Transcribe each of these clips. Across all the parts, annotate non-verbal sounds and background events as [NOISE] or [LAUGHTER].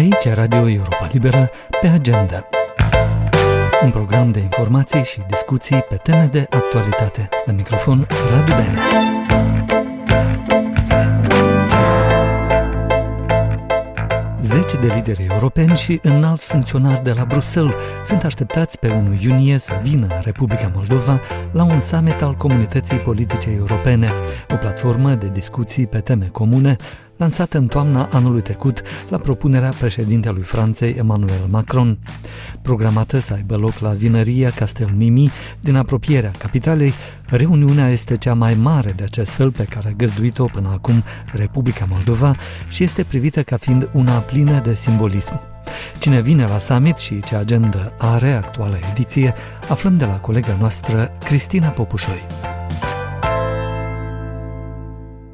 Aici Radio Europa Liberă pe agenda. Un program de informații și discuții pe teme de actualitate. La microfon Radu Bene. Zeci de lideri europeni și înalți funcționari de la Bruxelles sunt așteptați pe 1 iunie să vină în Republica Moldova la un summit al comunității politice europene, o platformă de discuții pe teme comune lansată în toamna anului trecut la propunerea președintelui Franței Emmanuel Macron. Programată să aibă loc la vinăria Castel Mimi din apropierea capitalei, reuniunea este cea mai mare de acest fel pe care a găzduit-o până acum Republica Moldova și este privită ca fiind una plină de simbolism. Cine vine la summit și ce agenda are actuala ediție, aflăm de la colega noastră Cristina Popușoi.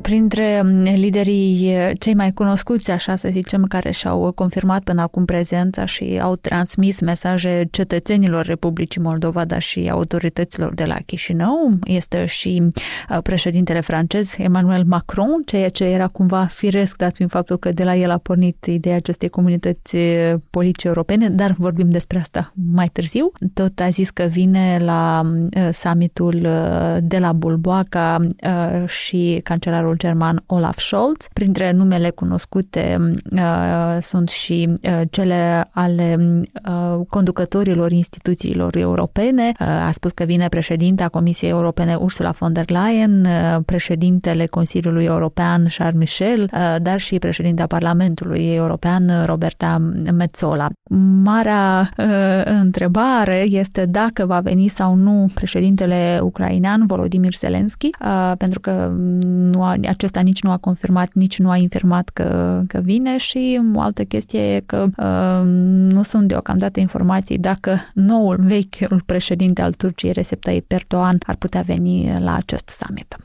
Printre mm, liderii cei mai cunoscuți, așa să zicem, care și-au confirmat până acum prezența și au transmis mesaje cetățenilor Republicii Moldova, dar și autorităților de la Chișinău, este și președintele francez Emmanuel Macron, ceea ce era cumva firesc, dat fiind faptul că de la el a pornit ideea acestei comunități politice europene, dar vorbim despre asta mai târziu. Tot a zis că vine la summitul de la Bulboaca și cancelarul german Olaf Scholz. Printre numele cunoscute uh, sunt și uh, cele ale uh, conducătorilor instituțiilor europene. Uh, a spus că vine președinta Comisiei Europene Ursula von der Leyen, uh, președintele Consiliului European Charles Michel, uh, dar și președinta Parlamentului European Roberta Metzola. Marea uh, întrebare este dacă va veni sau nu președintele ucrainean Volodymyr Zelensky, uh, pentru că nu a, acesta nici nu a confirmat, nici nu a infirmat că, că vine și o altă chestie e că uh, nu sunt deocamdată informații dacă noul vechiul președinte al Turciei, Recep Tayyip Erdogan, ar putea veni la acest summit.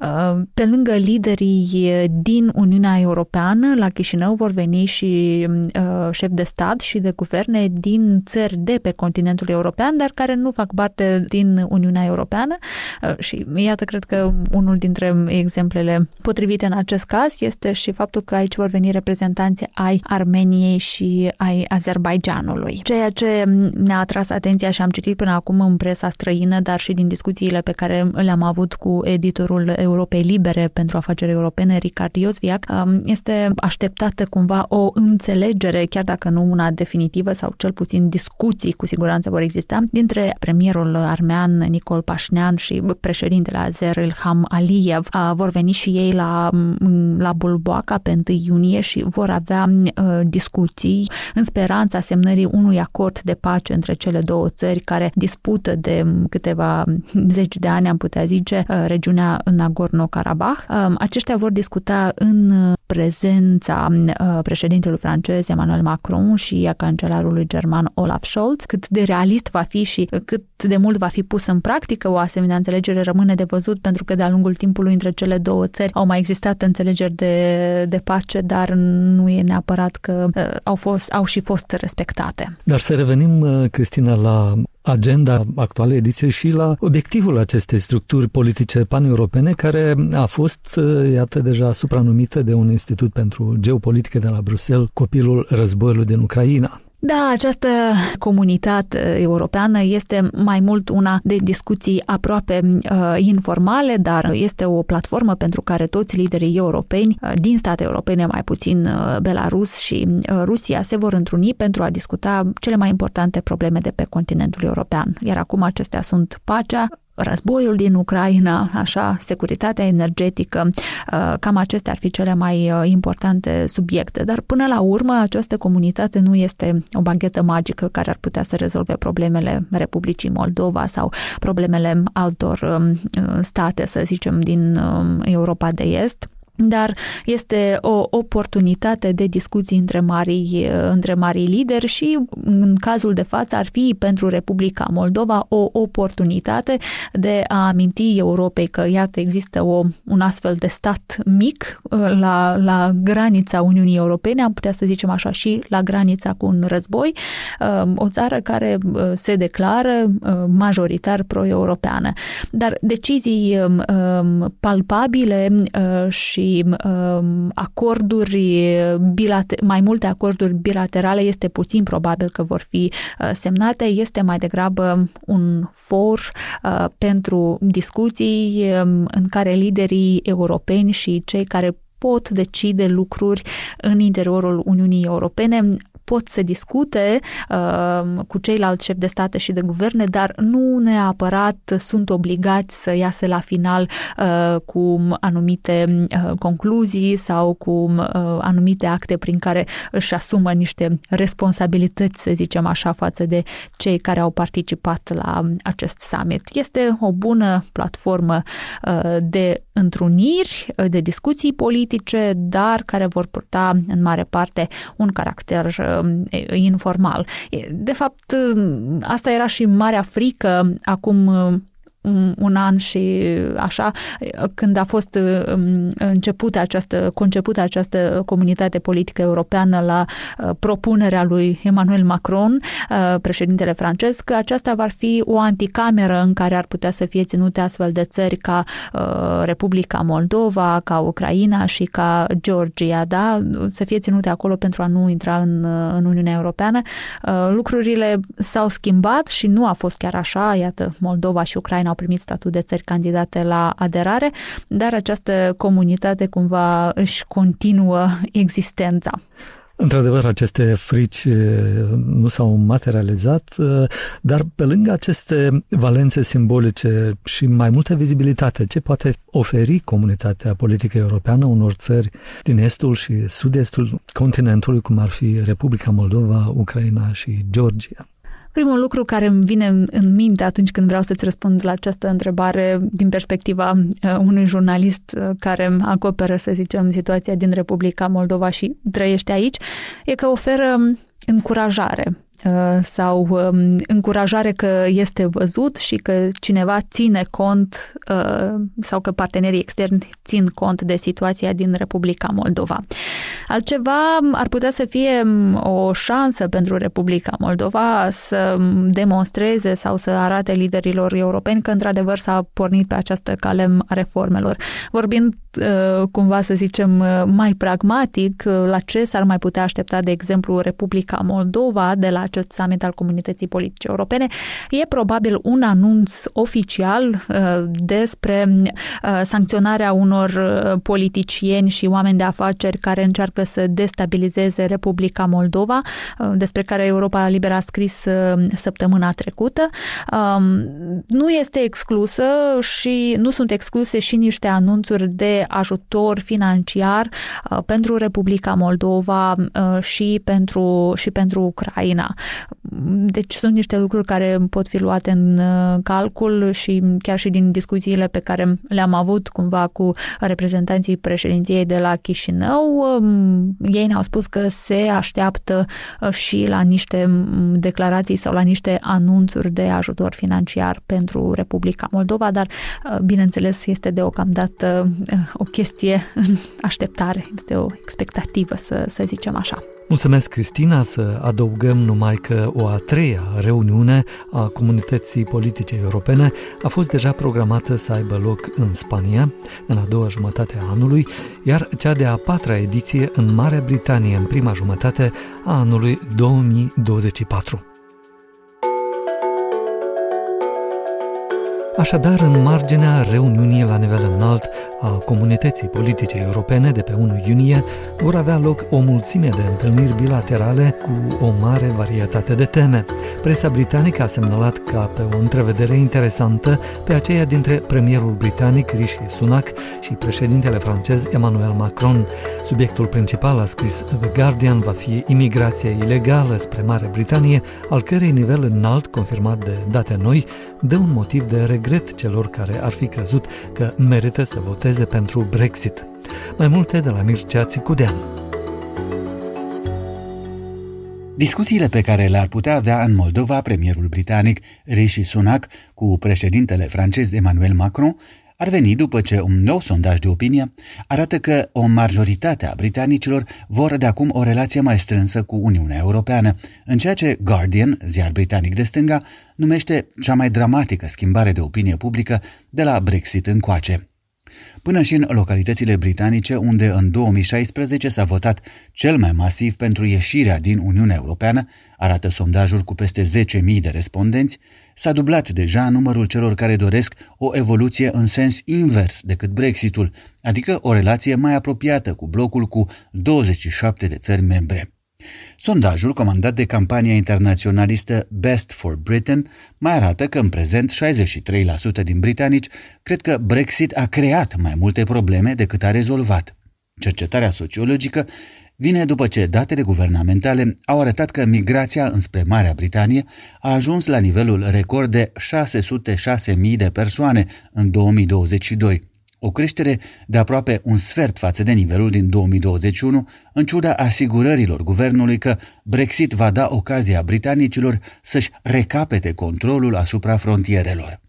Uh, pe lângă liderii din Uniunea Europeană, la Chișinău vor veni și uh, șefi de stat și de guverne din țări de pe continentul european, dar care nu fac parte din Uniunea Europeană uh, și iată, cred că unul dintre exemplele potrivite în acest caz este și faptul că aici vor veni reprezentanți ai Armeniei și ai Azerbaijanului. Ceea ce ne-a atras atenția și am citit până acum în presa străină, dar și din discuțiile pe care le-am avut cu editorul Ministerul Europei Libere pentru Afaceri Europene, Ricard Iosviac, um, este așteptată cumva o înțelegere, chiar dacă nu una definitivă sau cel puțin discuții cu siguranță vor exista, dintre premierul armean Nicol Pașnean și președintele Azer Ilham Aliyev. Uh, vor veni și ei la, la Bulboaca pe 1 iunie și vor avea uh, discuții în speranța semnării unui acord de pace între cele două țări care dispută de câteva zeci de ani, am putea zice, uh, regiunea Nagorno-Karabakh. Um, aceștia vor discuta în prezența uh, președintelui francez Emmanuel Macron și a cancelarului german Olaf Scholz. Cât de realist va fi și cât de mult va fi pus în practică o asemenea înțelegere rămâne de văzut pentru că de-a lungul timpului între cele două țări au mai existat înțelegeri de, de pace, dar nu e neapărat că uh, au, fost, au și fost respectate. Dar să revenim, uh, Cristina, la agenda actuală ediție și la obiectivul acestei structuri politice paneuropene care a fost, uh, iată, deja supranumită de un institut pentru geopolitică de la Bruxelles, copilul războiului din Ucraina. Da, această comunitate europeană este mai mult una de discuții aproape uh, informale, dar este o platformă pentru care toți liderii europeni uh, din state europene, mai puțin uh, Belarus și uh, Rusia, se vor întruni pentru a discuta cele mai importante probleme de pe continentul european. Iar acum acestea sunt pacea, războiul din Ucraina, așa, securitatea energetică, uh, cam acestea ar fi cele mai uh, importante subiecte. Dar până la urmă, această comunitate nu este o baghetă magică care ar putea să rezolve problemele Republicii Moldova sau problemele altor um, uh, state, să zicem, din um, Europa de Est dar este o oportunitate de discuții între marii, între marii lideri și în cazul de față ar fi pentru Republica Moldova o oportunitate de a aminti Europei că iată există o, un astfel de stat mic uh, la, la granița Uniunii Europene, am putea să zicem așa și la granița cu un război, uh, o țară care uh, se declară majoritar pro-europeană. Dar decizii um, um, palpabile și și um, acorduri bilate- mai multe acorduri bilaterale este puțin probabil că vor fi uh, semnate, este mai degrabă un for uh, pentru discuții um, în care liderii europeni și cei care pot decide lucruri în interiorul Uniunii Europene pot să discute uh, cu ceilalți șefi de state și de guverne, dar nu neapărat sunt obligați să iasă la final uh, cu anumite uh, concluzii sau cu uh, anumite acte prin care își asumă niște responsabilități, să zicem așa, față de cei care au participat la acest summit. Este o bună platformă uh, de întruniri, de discuții politice, dar care vor purta în mare parte un caracter uh, informal. De fapt, asta era și marea frică acum uh, un an și așa, când a fost um, începută această, concepută această comunitate politică europeană la uh, propunerea lui Emmanuel Macron, uh, președintele francez, că aceasta va fi o anticameră în care ar putea să fie ținute astfel de țări ca uh, Republica Moldova, ca Ucraina și ca Georgia, da? să fie ținute acolo pentru a nu intra în, în Uniunea Europeană. Lucrurile s-au schimbat și nu a fost chiar așa, iată, Moldova și Ucraina au primit statut de țări candidate la aderare, dar această comunitate cumva își continuă existența. Într-adevăr, aceste frici nu s-au materializat, dar pe lângă aceste valențe simbolice și mai multă vizibilitate, ce poate oferi comunitatea politică europeană unor țări din estul și sud-estul continentului, cum ar fi Republica Moldova, Ucraina și Georgia? Primul lucru care îmi vine în minte atunci când vreau să-ți răspund la această întrebare din perspectiva uh, unui jurnalist uh, care acoperă, să zicem, situația din Republica Moldova și trăiește aici, e că oferă încurajare. Uh, sau um, încurajare că este văzut și că cineva ține cont uh, sau că partenerii externi țin cont de situația din Republica Moldova. Altceva ar putea să fie um, o șansă pentru Republica Moldova să um, demonstreze sau să arate liderilor europeni că într-adevăr s-a pornit pe această cale a reformelor. Vorbind uh, cumva să zicem mai pragmatic, la ce s-ar mai putea aștepta de exemplu Republica Moldova de la acest summit al comunității politice europene, e probabil un anunț oficial uh, despre uh, sancționarea unor uh, politicieni și oameni de afaceri care încearcă să destabilizeze Republica Moldova, despre care Europa Liberă a scris săptămâna trecută. Um, nu este exclusă și nu sunt excluse și niște anunțuri de ajutor financiar pentru Republica Moldova și pentru, și pentru Ucraina. Deci sunt niște lucruri care pot fi luate în uh, calcul și chiar și din discuțiile pe care le-am avut cumva cu reprezentanții președinției de la Chișinău, um, ei ne-au spus că se așteaptă uh, și la niște um, declarații sau la niște anunțuri de ajutor financiar pentru Republica Moldova, dar uh, bineînțeles este deocamdată o chestie în așteptare, este o expectativă să, să zicem așa. Mulțumesc, Cristina, să adăugăm numai că o a treia reuniune a comunității politice europene a fost deja programată să aibă loc în Spania în a doua jumătate a anului, iar cea de a patra ediție în Marea Britanie în prima jumătate a anului 2024. Așadar, în marginea reuniunii la nivel înalt a comunității politice europene de pe 1 iunie, vor avea loc o mulțime de întâlniri bilaterale cu o mare varietate de teme. Presa britanică a semnalat ca pe o întrevedere interesantă pe aceea dintre premierul britanic Rishi Sunak și președintele francez Emmanuel Macron. Subiectul principal, a scris The Guardian, va fi imigrația ilegală spre Marea Britanie, al cărei nivel înalt, confirmat de date noi, dă un motiv de regret regret celor care ar fi crezut că merită să voteze pentru Brexit. Mai multe de la Mircea Țicudean. Discuțiile pe care le-ar putea avea în Moldova premierul britanic Rishi Sunak cu președintele francez Emmanuel Macron ar veni după ce un nou sondaj de opinie arată că o majoritate a britanicilor vor de acum o relație mai strânsă cu Uniunea Europeană, în ceea ce Guardian, ziar britanic de stânga, numește cea mai dramatică schimbare de opinie publică de la Brexit încoace. Până și în localitățile britanice, unde în 2016 s-a votat cel mai masiv pentru ieșirea din Uniunea Europeană, arată sondajul cu peste 10.000 de respondenți, s-a dublat deja numărul celor care doresc o evoluție în sens invers decât Brexitul, adică o relație mai apropiată cu blocul cu 27 de țări membre. Sondajul comandat de campania internaționalistă Best for Britain mai arată că în prezent 63% din britanici cred că Brexit a creat mai multe probleme decât a rezolvat. Cercetarea sociologică vine după ce datele guvernamentale au arătat că migrația înspre Marea Britanie a ajuns la nivelul record de 606.000 de persoane în 2022, o creștere de aproape un sfert față de nivelul din 2021, în ciuda asigurărilor guvernului că Brexit va da ocazia britanicilor să-și recapete controlul asupra frontierelor.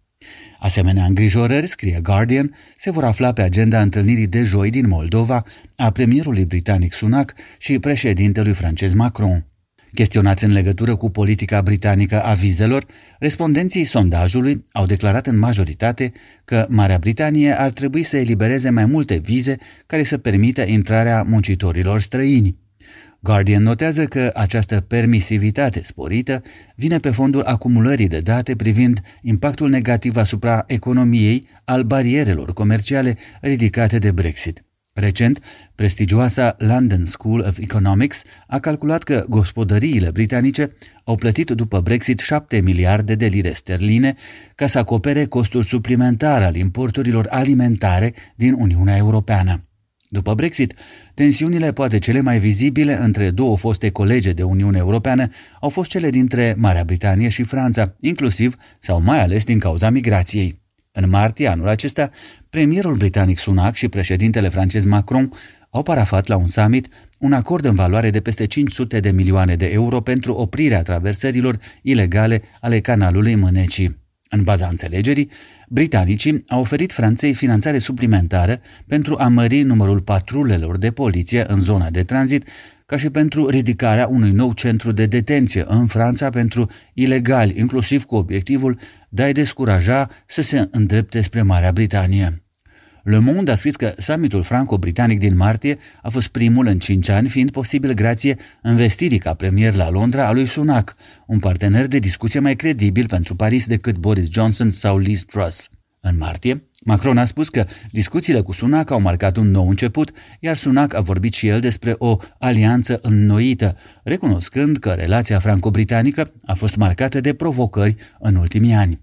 Asemenea îngrijorări, scrie Guardian, se vor afla pe agenda întâlnirii de joi din Moldova a premierului britanic Sunak și președintelui francez Macron. Chestionați în legătură cu politica britanică a vizelor, respondenții sondajului au declarat în majoritate că Marea Britanie ar trebui să elibereze mai multe vize care să permită intrarea muncitorilor străini. Guardian notează că această permisivitate sporită vine pe fondul acumulării de date privind impactul negativ asupra economiei al barierelor comerciale ridicate de Brexit. Recent, prestigioasa London School of Economics a calculat că gospodăriile britanice au plătit după Brexit 7 miliarde de lire sterline ca să acopere costul suplimentar al importurilor alimentare din Uniunea Europeană. După Brexit, tensiunile poate cele mai vizibile între două foste colege de Uniune Europeană au fost cele dintre Marea Britanie și Franța, inclusiv sau mai ales din cauza migrației. În martie anul acesta, premierul britanic Sunak și președintele francez Macron au parafat la un summit un acord în valoare de peste 500 de milioane de euro pentru oprirea traversărilor ilegale ale canalului Mânecii. În baza înțelegerii, britanicii au oferit Franței finanțare suplimentară pentru a mări numărul patrulelor de poliție în zona de tranzit, ca și pentru ridicarea unui nou centru de detenție în Franța pentru ilegali, inclusiv cu obiectivul de a-i descuraja să se îndrepte spre Marea Britanie. Le Monde a scris că summitul franco-britanic din martie a fost primul în cinci ani, fiind posibil grație investirii ca premier la Londra a lui Sunak, un partener de discuție mai credibil pentru Paris decât Boris Johnson sau Liz Truss. În martie, Macron a spus că discuțiile cu Sunak au marcat un nou început, iar Sunak a vorbit și el despre o alianță înnoită, recunoscând că relația franco-britanică a fost marcată de provocări în ultimii ani.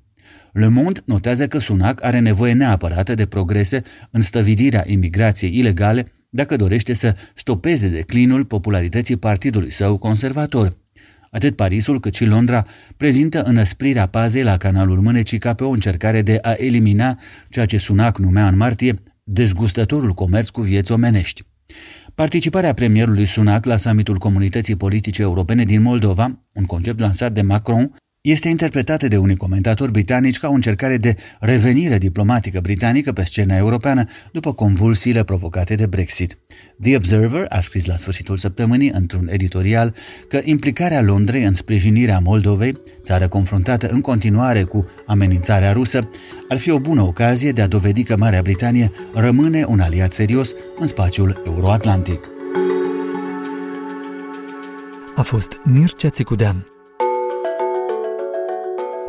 Le Monde notează că Sunak are nevoie neapărată de progrese în stăvilirea imigrației ilegale dacă dorește să stopeze declinul popularității partidului său conservator. Atât Parisul cât și Londra prezintă înăsprirea pazei la canalul Mânecii ca pe o încercare de a elimina ceea ce Sunak numea în martie dezgustătorul comerț cu vieți omenești. Participarea premierului Sunak la summitul Comunității Politice Europene din Moldova, un concept lansat de Macron, este interpretată de unii comentatori britanici ca o încercare de revenire diplomatică britanică pe scena europeană după convulsiile provocate de Brexit. The Observer a scris la sfârșitul săptămânii într-un editorial că implicarea Londrei în sprijinirea Moldovei, țară confruntată în continuare cu amenințarea rusă, ar fi o bună ocazie de a dovedi că Marea Britanie rămâne un aliat serios în spațiul euroatlantic. A fost Mircea Țicudean.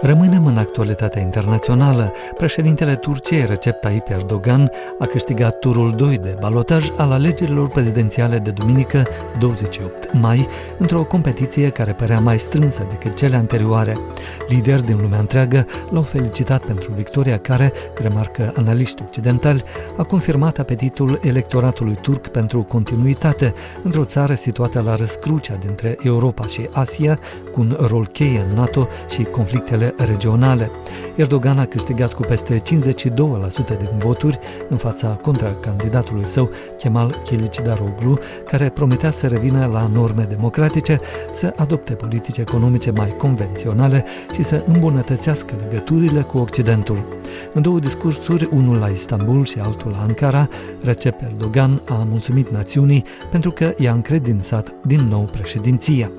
Rămânem în actualitatea internațională. Președintele Turciei, Recep Tayyip Erdogan, a câștigat turul 2 de balotaj al alegerilor prezidențiale de duminică 28 mai, într-o competiție care părea mai strânsă decât cele anterioare. Lideri din lumea întreagă l-au felicitat pentru victoria care, remarcă analiști occidentali, a confirmat apetitul electoratului turc pentru continuitate într-o țară situată la răscrucea dintre Europa și Asia, cu un rol cheie în NATO și conflictele regionale. Erdogan a câștigat cu peste 52% din voturi în fața contracandidatului său, Kemal Kılıçdaroğlu, care prometea să revină la norme democratice, să adopte politici economice mai convenționale și să îmbunătățească legăturile cu Occidentul. În două discursuri, unul la Istanbul și altul la Ankara, Recep Erdogan a mulțumit națiunii pentru că i-a încredințat din nou președinția.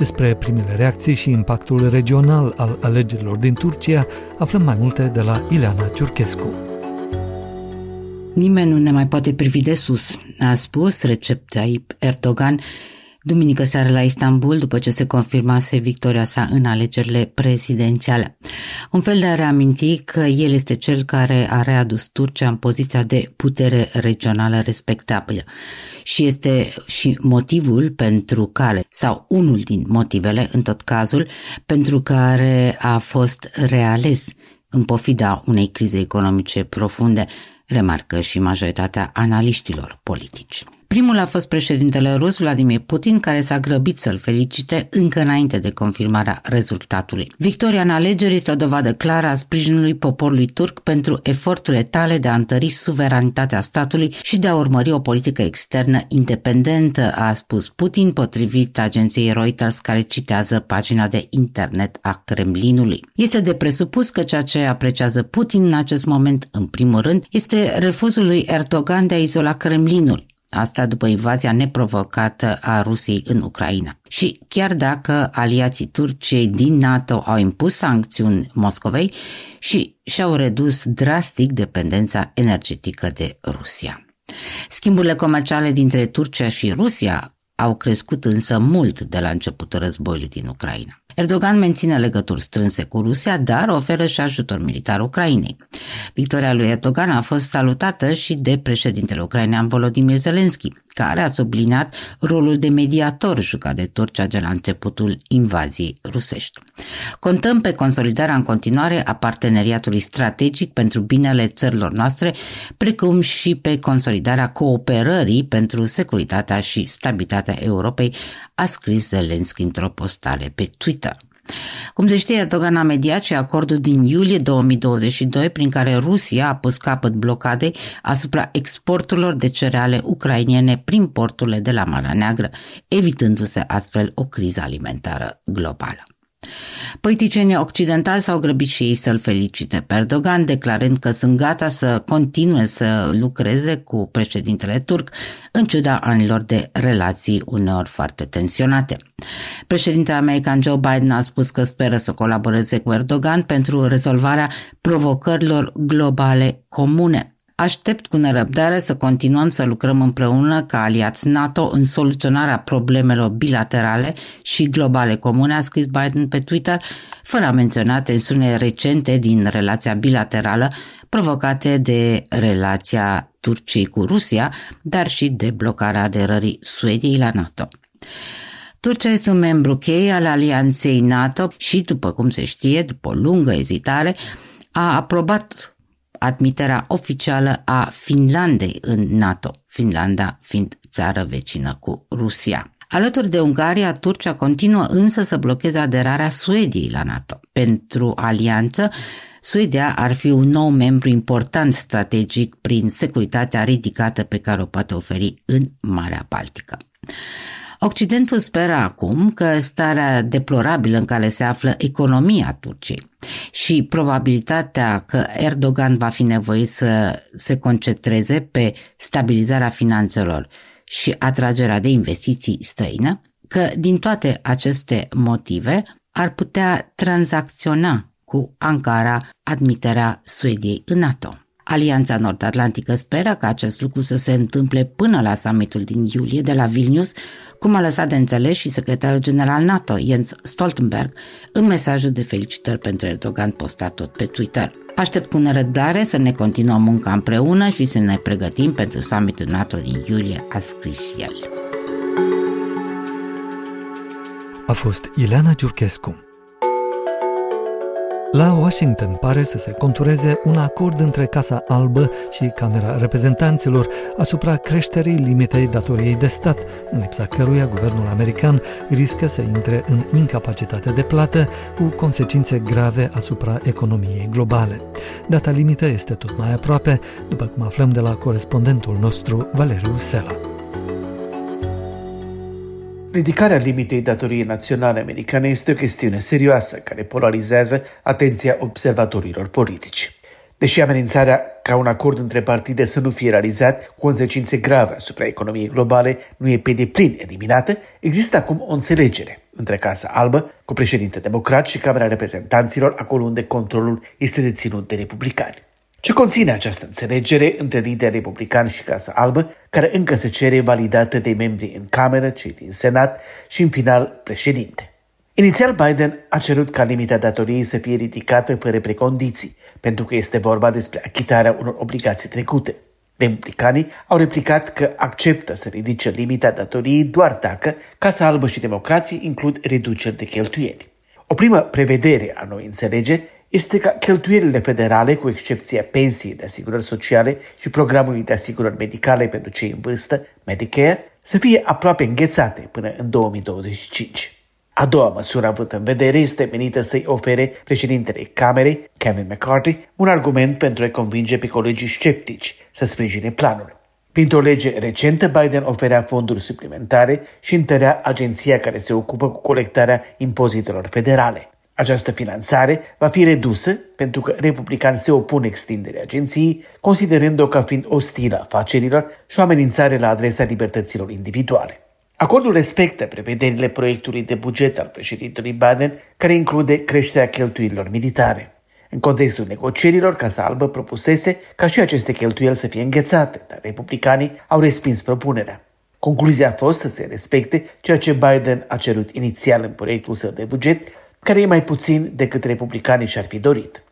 Despre primele reacții și impactul regional al alegerilor din Turcia aflăm mai multe de la Ileana Ciurchescu. Nimeni nu ne mai poate privi de sus, a spus Recep Tayyip Erdogan duminică seară la Istanbul, după ce se confirmase victoria sa în alegerile prezidențiale. Un fel de a reaminti că el este cel care a readus Turcia în poziția de putere regională respectabilă și este și motivul pentru care, sau unul din motivele, în tot cazul, pentru care a fost reales în pofida unei crize economice profunde, remarcă și majoritatea analiștilor politici. Primul a fost președintele rus Vladimir Putin, care s-a grăbit să-l felicite încă înainte de confirmarea rezultatului. Victoria în alegeri este o dovadă clară a sprijinului poporului turc pentru eforturile tale de a întări suveranitatea statului și de a urmări o politică externă independentă, a spus Putin, potrivit agenției Reuters, care citează pagina de internet a Kremlinului. Este de presupus că ceea ce apreciază Putin în acest moment, în primul rând, este refuzul lui Erdogan de a izola Kremlinul. Asta după invazia neprovocată a Rusiei în Ucraina. Și chiar dacă aliații Turciei din NATO au impus sancțiuni Moscovei și și-au redus drastic dependența energetică de Rusia. Schimburile comerciale dintre Turcia și Rusia au crescut însă mult de la începutul războiului din Ucraina. Erdogan menține legături strânse cu Rusia, dar oferă și ajutor militar Ucrainei. Victoria lui Erdogan a fost salutată și de președintele ucrainean Volodymyr Zelensky, care a subliniat rolul de mediator jucat de Turcia de la începutul invaziei rusești. Contăm pe consolidarea în continuare a parteneriatului strategic pentru binele țărilor noastre, precum și pe consolidarea cooperării pentru securitatea și stabilitatea Europei, a scris Zelensky într-o postare pe Twitter. Cum se știe, Erdogan a mediat și acordul din iulie 2022 prin care Rusia a pus capăt blocadei asupra exporturilor de cereale ucrainiene prin porturile de la Marea Neagră, evitându-se astfel o criză alimentară globală. Politicienii occidentali s-au grăbit și ei să-l felicite pe Erdogan, declarând că sunt gata să continue să lucreze cu președintele turc, în ciuda anilor de relații uneori foarte tensionate. Președintele american Joe Biden a spus că speră să colaboreze cu Erdogan pentru rezolvarea provocărilor globale comune. Aștept cu nerăbdare să continuăm să lucrăm împreună ca aliați NATO în soluționarea problemelor bilaterale și globale comune, a scris Biden pe Twitter, fără a menționa tensiunile recente din relația bilaterală provocate de relația Turciei cu Rusia, dar și de blocarea aderării Suediei la NATO. Turcia este un membru cheie al alianței NATO și, după cum se știe, după o lungă ezitare, a aprobat admiterea oficială a Finlandei în NATO, Finlanda fiind țară vecină cu Rusia. Alături de Ungaria, Turcia continuă însă să blocheze aderarea Suediei la NATO. Pentru alianță, Suedia ar fi un nou membru important strategic prin securitatea ridicată pe care o poate oferi în Marea Baltică. Occidentul speră acum că starea deplorabilă în care se află economia Turciei și probabilitatea că Erdogan va fi nevoit să se concentreze pe stabilizarea finanțelor și atragerea de investiții străine, că din toate aceste motive ar putea tranzacționa cu Ankara admiterea Suediei în NATO. Alianța Nord-Atlantică speră că acest lucru să se întâmple până la summitul din iulie de la Vilnius, cum a lăsat de înțeles și secretarul general NATO, Jens Stoltenberg, în mesajul de felicitări pentru Erdogan postat tot pe Twitter. Aștept cu nerăbdare să ne continuăm munca împreună și să ne pregătim pentru summitul NATO din iulie, a scris el. A fost Ileana Giurchescu. La Washington pare să se contureze un acord între Casa Albă și Camera Reprezentanților asupra creșterii limitei datoriei de stat, în lipsa căruia guvernul american riscă să intre în incapacitate de plată cu consecințe grave asupra economiei globale. Data limită este tot mai aproape, după cum aflăm de la corespondentul nostru Valeriu Sela. Ridicarea limitei datoriei naționale americane este o chestiune serioasă care polarizează atenția observatorilor politici. Deși amenințarea ca un acord între partide să nu fie realizat, cu consecințe grave asupra economiei globale, nu e pe deplin eliminată, există acum o înțelegere între Casa Albă, cu președinte democrat și Camera Reprezentanților, acolo unde controlul este deținut de republicani. Ce conține această înțelegere între lideri republicani și Casa Albă, care încă se cere validată de membrii în Cameră, cei din Senat și, în final, președinte? Inițial, Biden a cerut ca limita datoriei să fie ridicată fără precondiții, pentru că este vorba despre achitarea unor obligații trecute. Republicanii au replicat că acceptă să ridice limita datoriei doar dacă Casa Albă și democrații includ reduceri de cheltuieli. O primă prevedere a noi înțelegeri este ca cheltuielile federale, cu excepția pensiei de asigurări sociale și programului de asigurări medicale pentru cei în vârstă, Medicare, să fie aproape înghețate până în 2025. A doua măsură avută în vedere este menită să-i ofere președintele Camerei, Kevin McCarthy, un argument pentru a convinge pe colegii sceptici să sprijine planul. Printr-o lege recentă, Biden oferea fonduri suplimentare și întărea agenția care se ocupă cu colectarea impozitelor federale. Această finanțare va fi redusă pentru că republicani se opun extinderii agenției, considerând-o ca fiind ostilă afacerilor și o amenințare la adresa libertăților individuale. Acordul respectă prevederile proiectului de buget al președintelui Biden, care include creșterea cheltuielilor militare. În contextul negocierilor, Casa Albă propusese ca și aceste cheltuieli să fie înghețate, dar republicanii au respins propunerea. Concluzia a fost să se respecte ceea ce Biden a cerut inițial în proiectul său de buget, care e mai puțin decât republicanii și-ar fi dorit.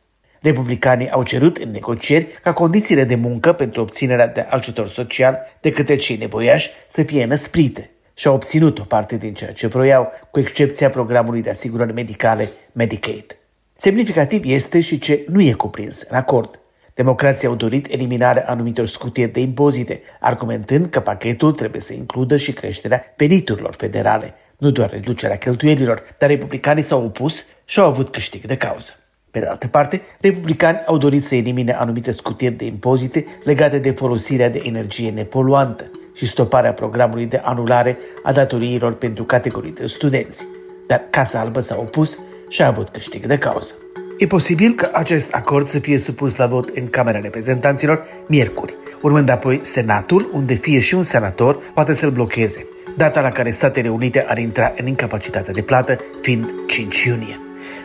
Republicanii au cerut în negocieri ca condițiile de muncă pentru obținerea de ajutor social de către cei nevoiași să fie năsprite și au obținut o parte din ceea ce vroiau, cu excepția programului de asigurări medicale Medicaid. Semnificativ este și ce nu e cuprins în acord. Democrații au dorit eliminarea anumitor scutiri de impozite, argumentând că pachetul trebuie să includă și creșterea veniturilor federale, nu doar reducerea cheltuielilor, dar republicanii s-au opus și au avut câștig de cauză. Pe de altă parte, republicani au dorit să elimine anumite scutiri de impozite legate de folosirea de energie nepoluantă și stoparea programului de anulare a datoriilor pentru categorii de studenți. Dar Casa Albă s-a opus și a avut câștig de cauză. E posibil că acest acord să fie supus la vot în Camera Reprezentanților miercuri, urmând apoi Senatul, unde fie și un senator poate să-l blocheze, data la care Statele Unite ar intra în incapacitate de plată, fiind 5 iunie.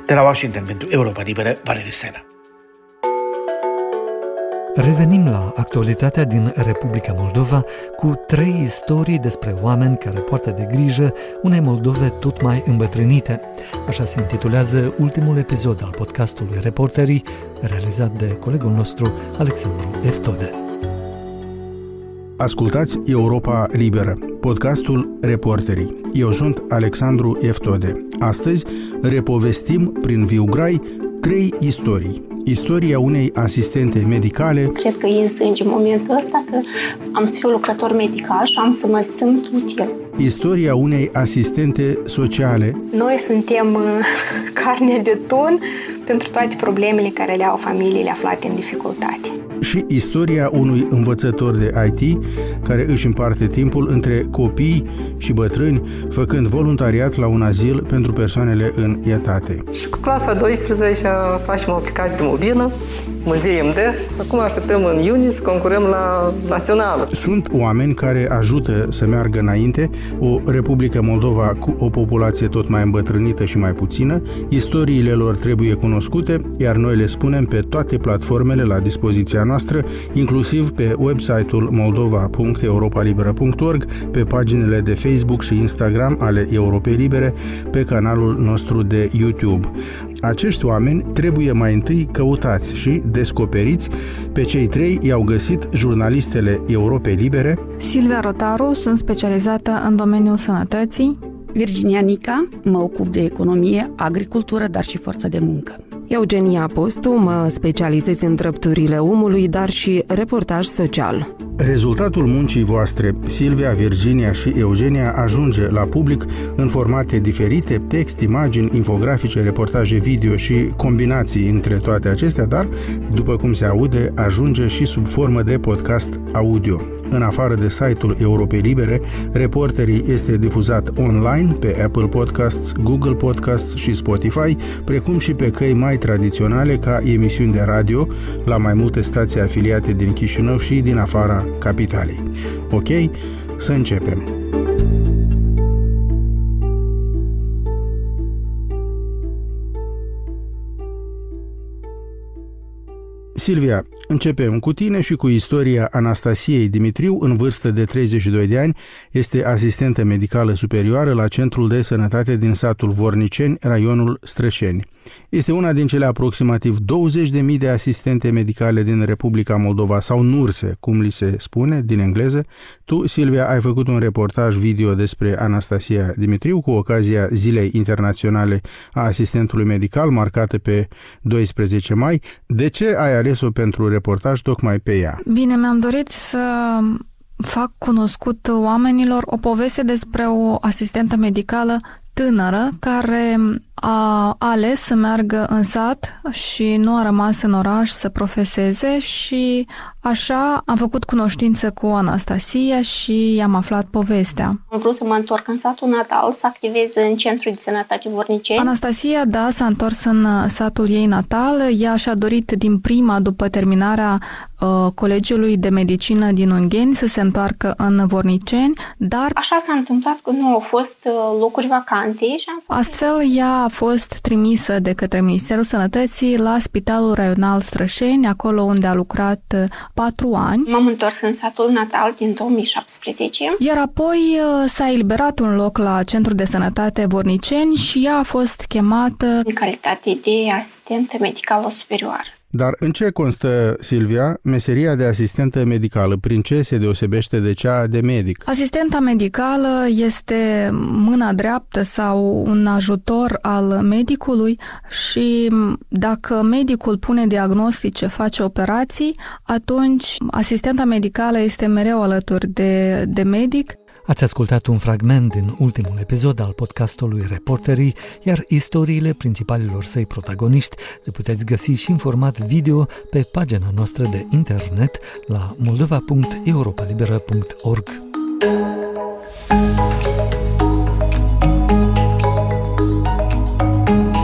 De la Washington pentru Europa Liberă, Valeriu Sena. Revenim la actualitatea din Republica Moldova cu trei istorii despre oameni care poartă de grijă unei Moldove tot mai îmbătrânite. Așa se intitulează ultimul episod al podcastului Reporterii, realizat de colegul nostru Alexandru Eftode. Ascultați Europa Liberă, podcastul Reporterii. Eu sunt Alexandru Eftode. Astăzi repovestim prin viu grai trei istorii Istoria unei asistente medicale. Cred că e în sânge momentul ăsta că am să fiu lucrător medical și am să mă simt util. Istoria unei asistente sociale. Noi suntem uh, [LAUGHS] carne de tun pentru toate problemele care le au familiile aflate în dificultate și istoria unui învățător de IT care își împarte timpul între copii și bătrâni, făcând voluntariat la un azil pentru persoanele în etate. Și cu clasa 12 facem o aplicație mobilă Muzei MD. Acum așteptăm în iunie să concurăm la națională. Sunt oameni care ajută să meargă înainte o Republică Moldova cu o populație tot mai îmbătrânită și mai puțină. Istoriile lor trebuie cunoscute, iar noi le spunem pe toate platformele la dispoziția noastră, inclusiv pe website-ul moldova.europalibera.org, pe paginile de Facebook și Instagram ale Europei Libere, pe canalul nostru de YouTube. Acești oameni trebuie mai întâi căutați și descoperiți. Pe cei trei i-au găsit jurnalistele Europei Libere. Silvia Rotaru, sunt specializată în domeniul sănătății. Virginia Nica, mă ocup de economie, agricultură, dar și forță de muncă. Eugenia Postu, mă specializez în drepturile omului, dar și reportaj social. Rezultatul muncii voastre, Silvia, Virginia și Eugenia, ajunge la public în formate diferite, text, imagini, infografice, reportaje video și combinații între toate acestea, dar, după cum se aude, ajunge și sub formă de podcast audio. În afară de site-ul Europei Libere, Reporterii este difuzat online pe Apple Podcasts, Google Podcasts și Spotify, precum și pe căi mai tradiționale ca emisiuni de radio la mai multe stații afiliate din Chișinău și din afara capitalei. Ok? Să începem! Silvia, începem cu tine și cu istoria Anastasiei Dimitriu, în vârstă de 32 de ani, este asistentă medicală superioară la Centrul de Sănătate din satul Vorniceni, raionul Strășeni. Este una din cele aproximativ 20.000 de asistente medicale din Republica Moldova sau NURSE, cum li se spune din engleză. Tu, Silvia, ai făcut un reportaj video despre Anastasia Dimitriu cu ocazia Zilei Internaționale a Asistentului Medical, marcată pe 12 mai. De ce ai ales-o pentru reportaj tocmai pe ea? Bine, mi-am dorit să fac cunoscut oamenilor o poveste despre o asistentă medicală tânără care a ales să meargă în sat și nu a rămas în oraș să profeseze și așa am făcut cunoștință cu Anastasia și i-am aflat povestea. Am vrut să mă întorc în satul natal, să activez în centrul de sănătate Vorniceni. Anastasia, da, s-a întors în satul ei natal. Ea și-a dorit din prima, după terminarea uh, Colegiului de Medicină din Ungheni, să se întoarcă în Vorniceni, dar... Așa s-a întâmplat că nu au fost uh, locuri vacante și am fost... Astfel, ea a fost trimisă de către Ministerul Sănătății la Spitalul Raional Strășeni, acolo unde a lucrat uh, patru ani. M-am întors în satul natal din 2017. Iar apoi uh, s-a eliberat un loc la Centrul de Sănătate Vorniceni și ea a fost chemată... În calitate de asistentă medicală superioară. Dar în ce constă, Silvia, meseria de asistentă medicală? Prin ce se deosebește de cea de medic? Asistenta medicală este mâna dreaptă sau un ajutor al medicului și dacă medicul pune diagnostice, face operații, atunci asistenta medicală este mereu alături de, de medic Ați ascultat un fragment din ultimul episod al podcastului Reporterii, iar istoriile principalilor săi protagoniști le puteți găsi și în format video pe pagina noastră de internet la moldova.europalibera.org.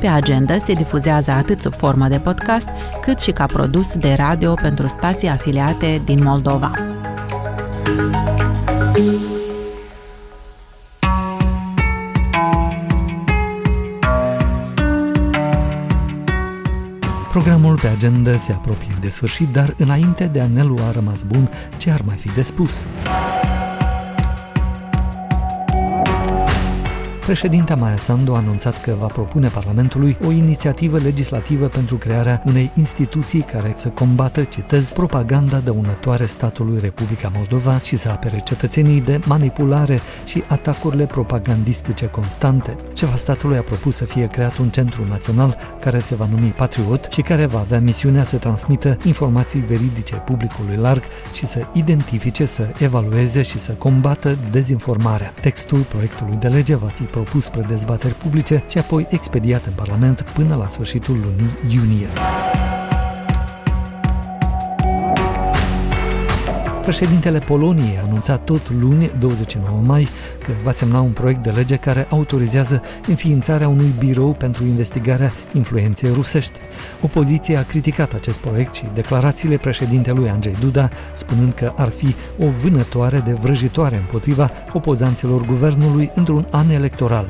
Pe agenda se difuzează atât sub formă de podcast, cât și ca produs de radio pentru stații afiliate din Moldova. Programul pe agenda se apropie de sfârșit, dar înainte de a ne lua rămas bun, ce ar mai fi de spus? Președinta Maia Sandu a anunțat că va propune Parlamentului o inițiativă legislativă pentru crearea unei instituții care să combată, citez, propaganda dăunătoare statului Republica Moldova și să apere cetățenii de manipulare și atacurile propagandistice constante. Șefa statului a propus să fie creat un centru național care se va numi Patriot și care va avea misiunea să transmită informații veridice publicului larg și să identifice, să evalueze și să combată dezinformarea. Textul proiectului de lege va fi propus spre dezbateri publice și apoi expediat în Parlament până la sfârșitul lunii iunie. Președintele Poloniei a anunțat tot luni, 29 mai, că va semna un proiect de lege care autorizează înființarea unui birou pentru investigarea influenței rusești. Opoziția a criticat acest proiect și declarațiile președintelui Andrei Duda, spunând că ar fi o vânătoare de vrăjitoare împotriva opozanților guvernului într-un an electoral.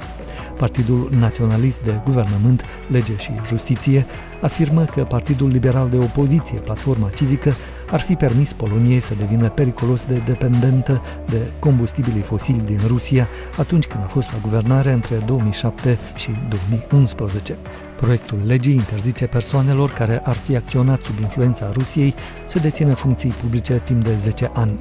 Partidul Naționalist de Guvernământ, Lege și Justiție afirmă că Partidul Liberal de Opoziție, Platforma Civică, ar fi permis Poloniei să devină periculos de dependentă de combustibilii fosili din Rusia atunci când a fost la guvernare între 2007 și 2011. Proiectul legii interzice persoanelor care ar fi acționat sub influența Rusiei să dețină funcții publice timp de 10 ani.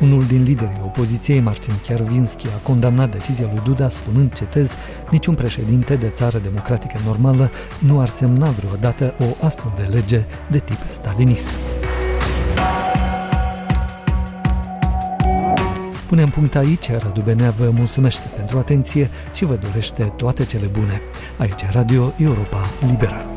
Unul din liderii opoziției, Marcin Chiarvinski, a condamnat decizia lui Duda spunând, citez, niciun președinte de țară democratică normală nu ar semna vreodată o astfel de lege de tip stalinist. Punem punct aici, Radu Benea vă mulțumește pentru atenție și vă dorește toate cele bune. Aici Radio Europa Liberă.